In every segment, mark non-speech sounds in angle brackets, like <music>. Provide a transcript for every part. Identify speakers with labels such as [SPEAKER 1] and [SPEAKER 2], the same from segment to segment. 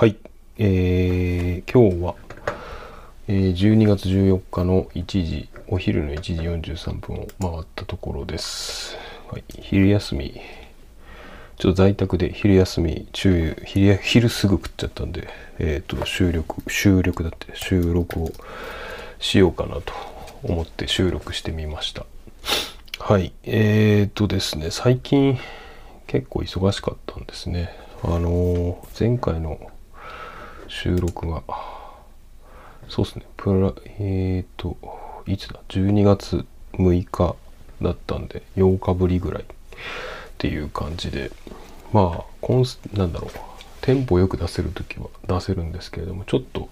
[SPEAKER 1] はい、えー、今日は、えー、12月14日の1時、お昼の1時43分を回ったところです。はい、昼休み、ちょっと在宅で昼休み中、昼昼すぐ食っちゃったんで、えっ、と、収録、収録だって、収録をしようかなと思って収録してみました。はい、えーとですね、最近結構忙しかったんですね。あのー前回の収録が、そうですね、プラ、えーと、いつだ、12月6日だったんで、8日ぶりぐらいっていう感じで、まあ、コンス、なんだろう、テンポよく出せるときは出せるんですけれども、ちょっと、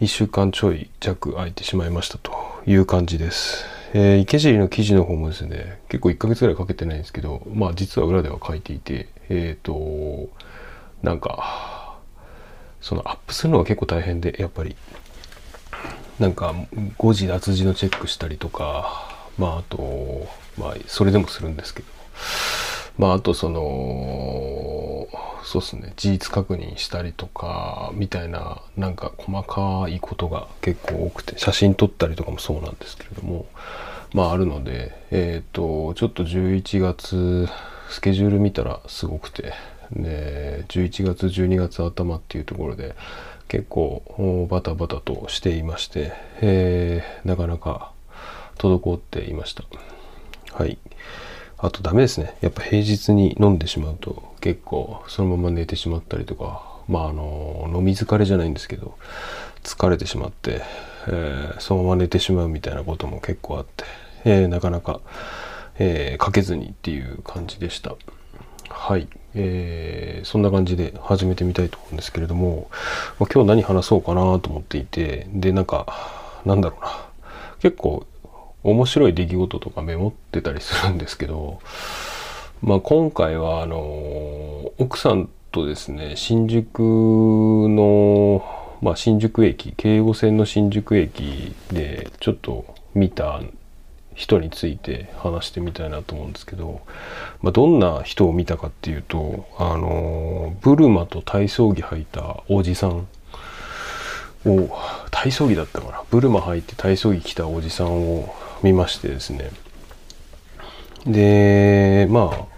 [SPEAKER 1] 1週間ちょい弱空いてしまいましたという感じです。えー池尻の記事の方もですね、結構1ヶ月ぐらいかけてないんですけど、まあ実は裏では書いていて、えっ、と、なんか、そのアップするのが結構大変で、やっぱり、なんか誤字脱字のチェックしたりとか、まああと、まあそれでもするんですけど、まああとその、そうですね、事実確認したりとか、みたいな、なんか細かいことが結構多くて、写真撮ったりとかもそうなんですけれども、まああるので、えっ、と、ちょっと11月、スケジュール見たらすごくて、で、11月、12月頭っていうところで、結構バタバタとしていまして、えーなかなか滞っていました。はい。あとダメですね。やっぱ平日に飲んでしまうと結構そのまま寝てしまったりとか、まああの、飲み疲れじゃないんですけど、疲れてしまって、えーそのまま寝てしまうみたいなことも結構あって、えーなかなか、えーかけずにっていう感じでした。はい、えーそんな感じで始めてみたいと思うんですけれども、まあ今日何話そうかなと思っていて、で、なんか、なんだろうな、結構面白い出来事とかメモってたりするんですけど、まあ今回は、あの、奥さんとですね、新宿の、まあ新宿駅、京王線の新宿駅でちょっと見た人について話してみたいなと思うんですけど、まあ、どんな人を見たかっていうとあのブルマと体操着履いたおじさんを体操着だったかな？ブルマ履いて体操着着たおじさんを見ましてですね。でま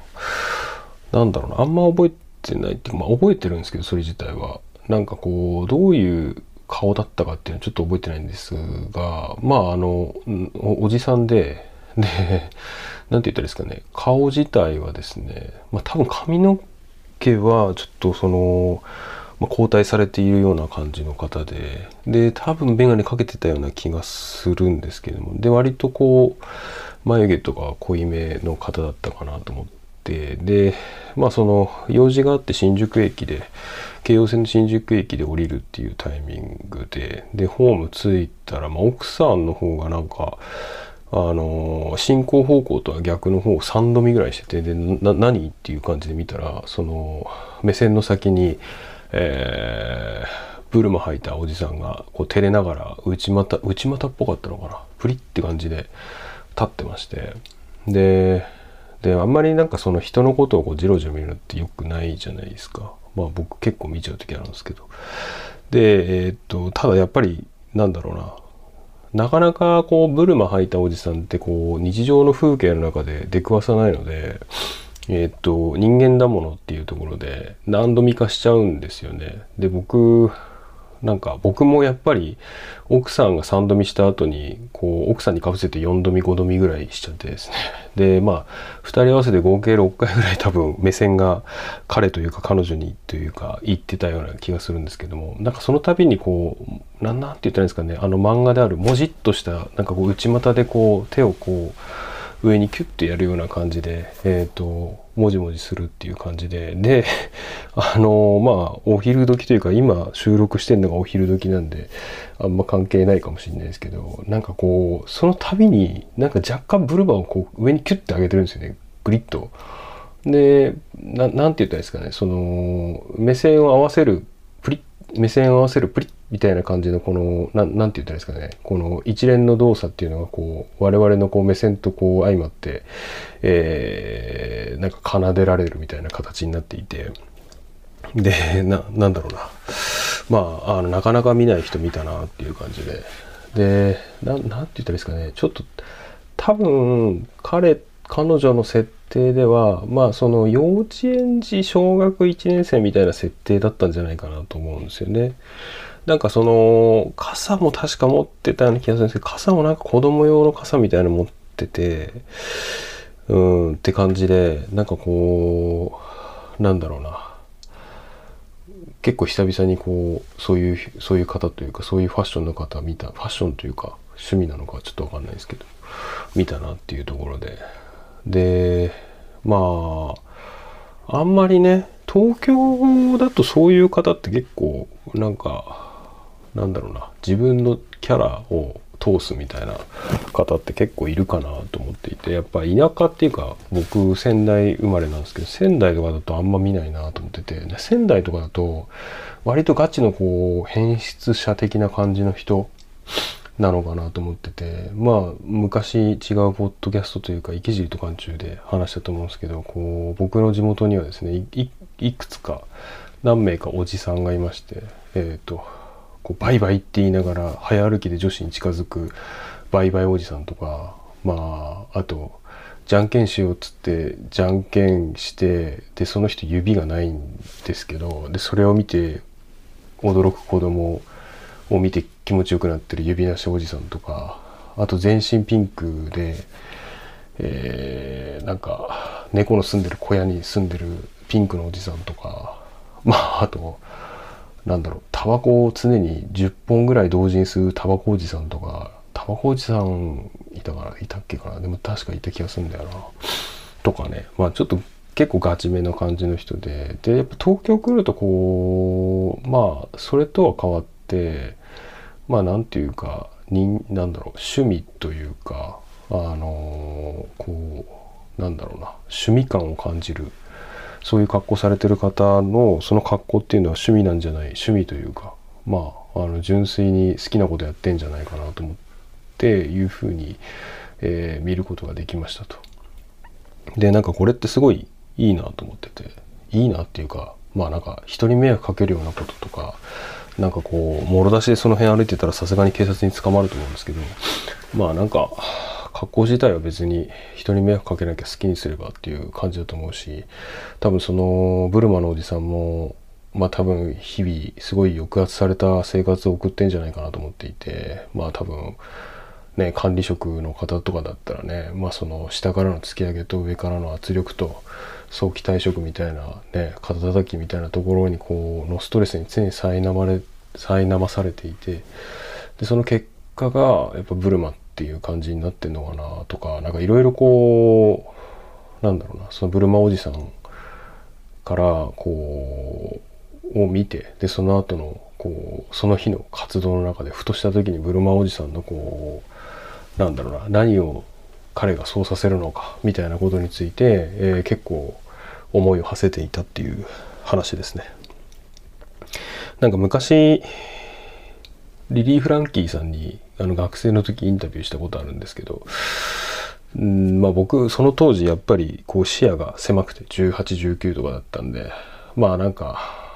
[SPEAKER 1] あなんだろうな。あんま覚えてないっていうか、まあ、覚えてるんですけどそれ自体は。なんかこうどういう顔だったかっていうのはちょっと覚えてないんですがまああのおじさんでで <laughs> なんて言ったらいいですかね。顔自体はですねまあ多分髪の毛はちょっとその、まあ、交代されているような感じの方でで多分眼鏡かけてたような気がするんですけどもで割とこう眉毛とか濃いめの方だったかなと思ってでまあその用事があって新宿駅で京王線の新宿駅で降りるっていうタイミングででホーム着いたら、まあ、奥さんの方がなんかあの進行方向とは逆の方を3度見ぐらいしててでな何っていう感じで見たらその目線の先に、えーブルマ履いたおじさんがこう照れながら内股内股っぽかったのかな？プリって感じで立ってまして。でであんまりなんかその人のことをこうじろじろ見るのってよくないじゃないですか。まあ僕結構見ちゃう時あるんですけど。でえーっとただやっぱりなんだろうな。なかなかこうブルマ履いたおじさんってこう日常の風景の中で出くわさないのでえーっと人間だものっていうところで何度見かしちゃうんですよね。で僕なんか僕もやっぱり奥さんが3度見した後にこう奥さんにかぶせて4度見5度見ぐらいしちゃってですね。<laughs> でまあ2人合わせて合計6回ぐらい多分目線が彼というか彼女にというか言ってたような気がするんですけどもなんかその度にこうなんなんて言ったらいいんですかね。あの漫画であるもじっとしたなんかこう内股でこう手をこう上にキュッてやるような感じでえっ、ともじもじするっていう感じで。で <laughs> あのまあお昼時というか今収録してるのがお昼時なんであんま関係ないかもしれないですけどなんかこうその度になんか若干ブルマをこう上にキュッて上げてるんですよね。グリッと。でななんて言ったらいいですかね。その目線を合わせるプリッ目線を合わせるプリッみたいな感じのこのななんて言ったらいいですかね。この一連の動作っていうのがこう我々のこう目線とこう相まって、えーなんか奏でられるみたいな形になっていてで、な、なんだろうな。まあ、あの、なかなか見ない人見たなっていう感じで。で、ななんて言ったらいいですかね。ちょっと、多分、彼、彼女の設定では、まあ、その幼稚園児、小学1年生みたいな設定だったんじゃないかなと思うんですよね。なんかその、傘も確か持ってたような気がするんですけど、傘もなんか子供用の傘みたいなの持ってて、うんって感じで、なんかこう、なんだろうな。結構久々にこうそういうそういう方というかそういうファッションの方見たファッションというか趣味なのかちょっと分かんないですけど見たなっていうところででまああんまりね東京だとそういう方って結構なんかなんだろうな自分のキャラを通すみたいな方って結構いるかなと思っていてやっぱ田舎っていうか僕仙台生まれなんですけど仙台とかだとあんま見ないなと思ってて仙台とかだと割とガチのこう変質者的な感じの人なのかなと思っててまあ昔違うポッドキャストというか池尻とかん中で話したと思うんですけどこう僕の地元にはですねいくつか何名かおじさんがいましてえっ、ー、とこうバイバイって言いながら早歩きで女子に近づくバイバイおじさんとかまああとじゃんけんしようっつってじゃんけんしてでその人指がないんですけどでそれを見て驚く子供を見て気持ちよくなってる指なしおじさんとかあと全身ピンクで、えー、なんか猫の住んでる小屋に住んでるピンクのおじさんとかまああとなんだろうタバコを常に10本ぐらい同時に吸うタバコおじさんとかタバコおじさんいたからいたっけかなでも確かいた気がするんだよな。とかね。まあちょっと結構ガチめの感じの人で。でやっぱ東京来るとこうまあそれとは変わってまあなんていうかになんだろう趣味というかあのこうなんだろうな趣味感を感じるそういう格好されてる方のその格好っていうのは趣味なんじゃない趣味というかまああの純粋に好きなことやってんじゃないかなと思っていうふうに、えー、見ることができましたと。でなんかこれってすごいいいなと思ってていいなっていうかまあなんか人に迷惑かけるようなこととかなんかこうもろ出しでその辺歩いてたらさすがに警察に捕まると思うんですけどまあなんか格好自体は別に人に迷惑かけなきゃ好きにすればっていう感じだと思うし多分そのブルマのおじさんもまあ多分日々すごい抑圧された生活を送ってんじゃないかなと思っていてまあ多分ね管理職の方とかだったらねまあその下からの突き上げと上からの圧力と早期退職みたいなね肩たたきみたいなところにこうのストレスに常に苛まれ苛まされていてでその結果がやっぱブルマってっていう感じになってんのかなとか何かいろいろこうなんだろうなそのブルマおじさんからこうを見てでその後のこうその日の活動の中でふとした時にブルマおじさんのこうなんだろうな何を彼がそうさせるのかみたいなことについて、えー、結構思いを馳せていたっていう話ですね。なんか昔リリー・フランキーさんにあの学生の時インタビューしたことあるんですけど、んまあ僕その当時やっぱりこう視野が狭くて1819とかだったんでまあなんか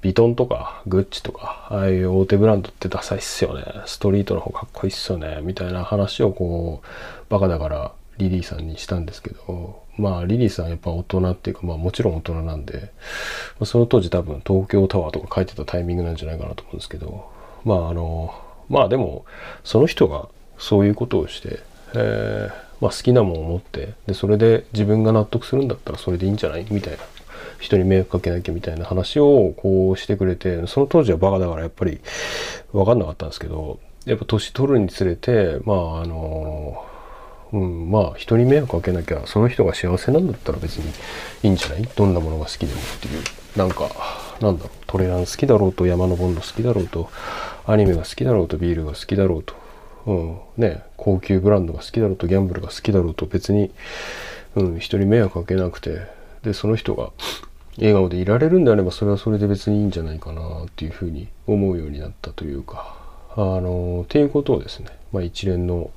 [SPEAKER 1] ビトンとかグッチとかああいう大手ブランドってダサいっすよね。ストリートの方かっこいいっすよね。みたいな話をこうバカだからリリーさんにしたんですけどまあリリーさんやっぱ大人っていうかまあもちろん大人なんでその当時多分東京タワーとか書いてたタイミングなんじゃないかなと思うんですけどまああのまあでもその人がそういうことをして、えー、まあ、好きなもんを持ってでそれで自分が納得するんだったらそれでいいんじゃない？みたいな。人に迷惑かけなきゃみたいな話をこうしてくれてその当時はバカだからやっぱり分かんなかったんですけどやっぱ年取るにつれてまああのうん、まあ人に迷惑かけなきゃその人が幸せなんだったら別にいいんじゃない？どんなものが好きでもっていう。なんかなんだろう？トレラン好きだろうと山登るの好きだろうとアニメが好きだろうとビールが好きだろうと、うん。ね、高級ブランドが好きだろうとギャンブルが好きだろうと別に、うん、人に迷惑かけなくて。でその人が笑顔でいられるんであればそれはそれで別にいいんじゃないかなっていうふうに思うようになったというか。あのっていうことをですね、まあ、一連の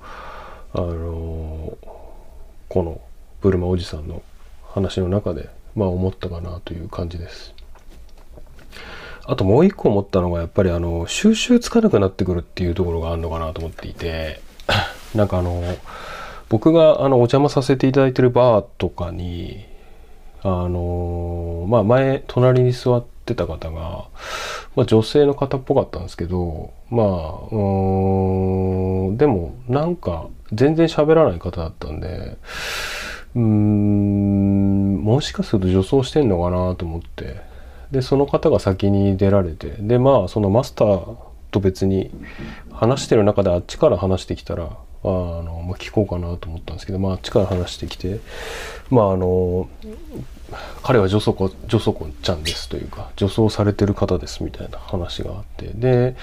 [SPEAKER 1] あのこのブルマおじさんの話の中でまあ思ったかなという感じです。あともう一個思ったのがやっぱりあの収集つかなくなってくるっていうところがあるのかなと思っていて <laughs> なんかあの僕があのお邪魔させていただいてるバーとかにあのまあ前隣に座ってた方が、まあ、女性の方っぽかったんですけどまあうんでもなんか全然喋らない方だったんでうーんもしかすると女装してんのかなと思って。でその方が先に出られてでまあそのマスターと別に話してる中であっちから話してきたらあの、まあ、聞こうかなと思ったんですけど、まあ、あっちから話してきてまああの彼は女装子女装子ちゃんですというか女装されてる方ですみたいな話があってで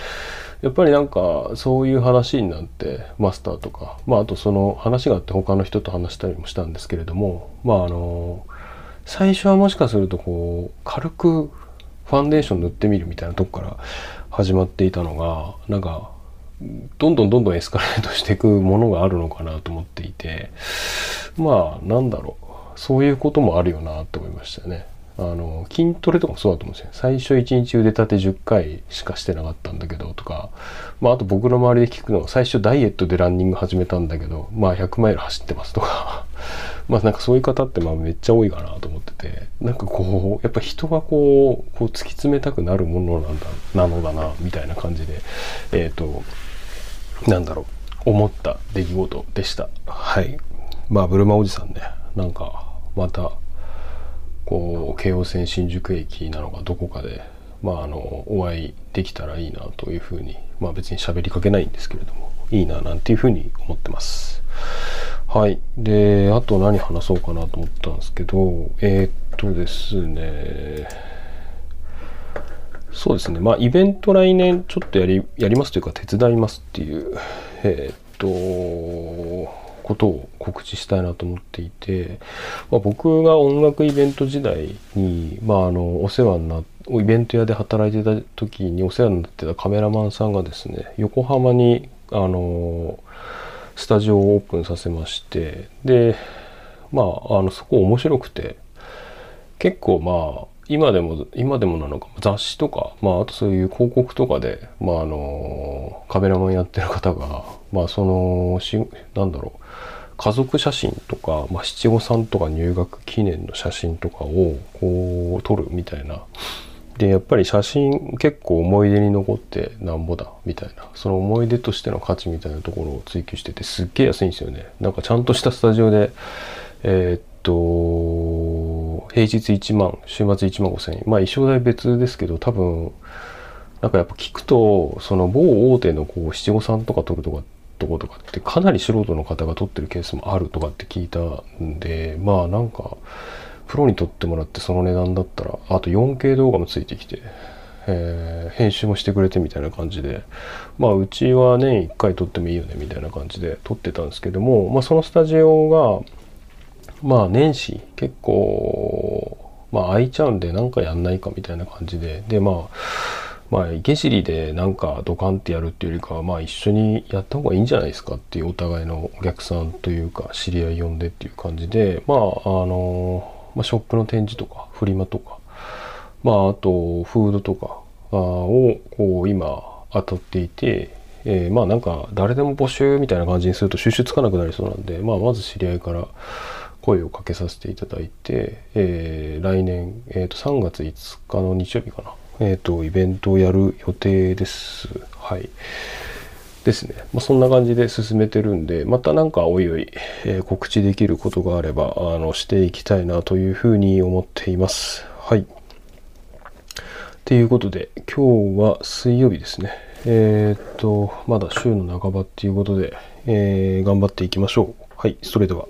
[SPEAKER 1] やっぱりなんかそういう話になってマスターとかまああとその話があって他の人と話したりもしたんですけれどもまああの最初はもしかするとこう軽くファンデーション塗ってみるみたいなとこから始まっていたのがなんかどんどんどんどんエスカレートしていくものがあるのかなと思っていてまあなんだろうそういうこともあるよなと思いましたね。あの筋トレとかもそうだと思うんですよ。最初1日腕立て10回しかしてなかったんだけどとか、まあ、あと僕の周りで聞くのは最初ダイエットでランニング始めたんだけど、まあ100マイル走ってますとか、まあなんかそういう方ってまあめっちゃ多いかなと思ってて、なんかこう、やっぱ人がこう、こう突き詰めたくなるものなんだ、なのだな、みたいな感じで、えっ、ー、と、なんだろう、思った出来事でした。はい。まあ、ブルマおじさんね、なんかまたこう京王線新宿駅なのかどこかでまああのお会いできたらいいなというふうにまあ別に喋りかけないんですけれどもいいななんていうふうに思ってますはい。であと何話そうかなと思ったんですけどえー、っとですね。そうですね。まあイベント来年ちょっとやりやりますというか手伝いますっていうえー、っとことを告知したいなと思っていて、まあ、僕が音楽イベント時代に、まあ、あのお世話になってイベント屋で働いてた時にお世話になってたカメラマンさんがですね横浜にあのスタジオをオープンさせましてでまああのそこ面白くて結構まあ今でも今でもなのか雑誌とか、まあ、あとそういう広告とかで、まあ、あのカメラマンやってる方が、まあ、そのしなんだろう家族写真とか、まあ、七五三とか入学記念の写真とかをこう撮るみたいなでやっぱり写真結構思い出に残ってなんぼだみたいな。その思い出としての価値みたいなところを追求しててすっげえ安いんですよね。なんかちゃんとしたスタジオでえー、っと平日1万週末1万5千円。まあ衣装代別ですけど多分なんかやっぱ聞くとその某大手のこう七五三とか撮るとかとことかってかなり素人の方が撮ってるケースもあるとかって聞いたんでまあなんかプロに撮ってもらってその値段だったらあと 4K 動画もついてきて、えー、編集もしてくれてみたいな感じで。まあうちは年1回撮ってもいいよねみたいな感じで撮ってたんですけども、まあ、そのスタジオがまあ年始結構まあ空いちゃうんで何かやんないかみたいな感じで。でまあまあ、池尻でなんかドカンってやるっていうよりかは、まあ一緒にやった方がいいんじゃないですかっていうお互いのお客さんというか知り合い呼んでっていう感じで、まあ、あの、まあ、ショップの展示とか、フリマとか、まあ、あと、フードとかを、こう、今、当たっていて、えー、まあなんか誰でも募集みたいな感じにすると収集つかなくなりそうなんで、まあまず知り合いから声をかけさせていただいて、えー、来年、えー、と3月5日の日曜日かなえ、ー、と、イベントをやる予定です。はい。ですね。まあ、そんな感じで進めてるんで、またなんかおいおい、えー、告知できることがあれば、あの、していきたいなというふうに思っています。はい。ということで、今日は水曜日ですね。えっ、と、まだ週の半ばっていうことで、えー、頑張っていきましょう。はい、それでは。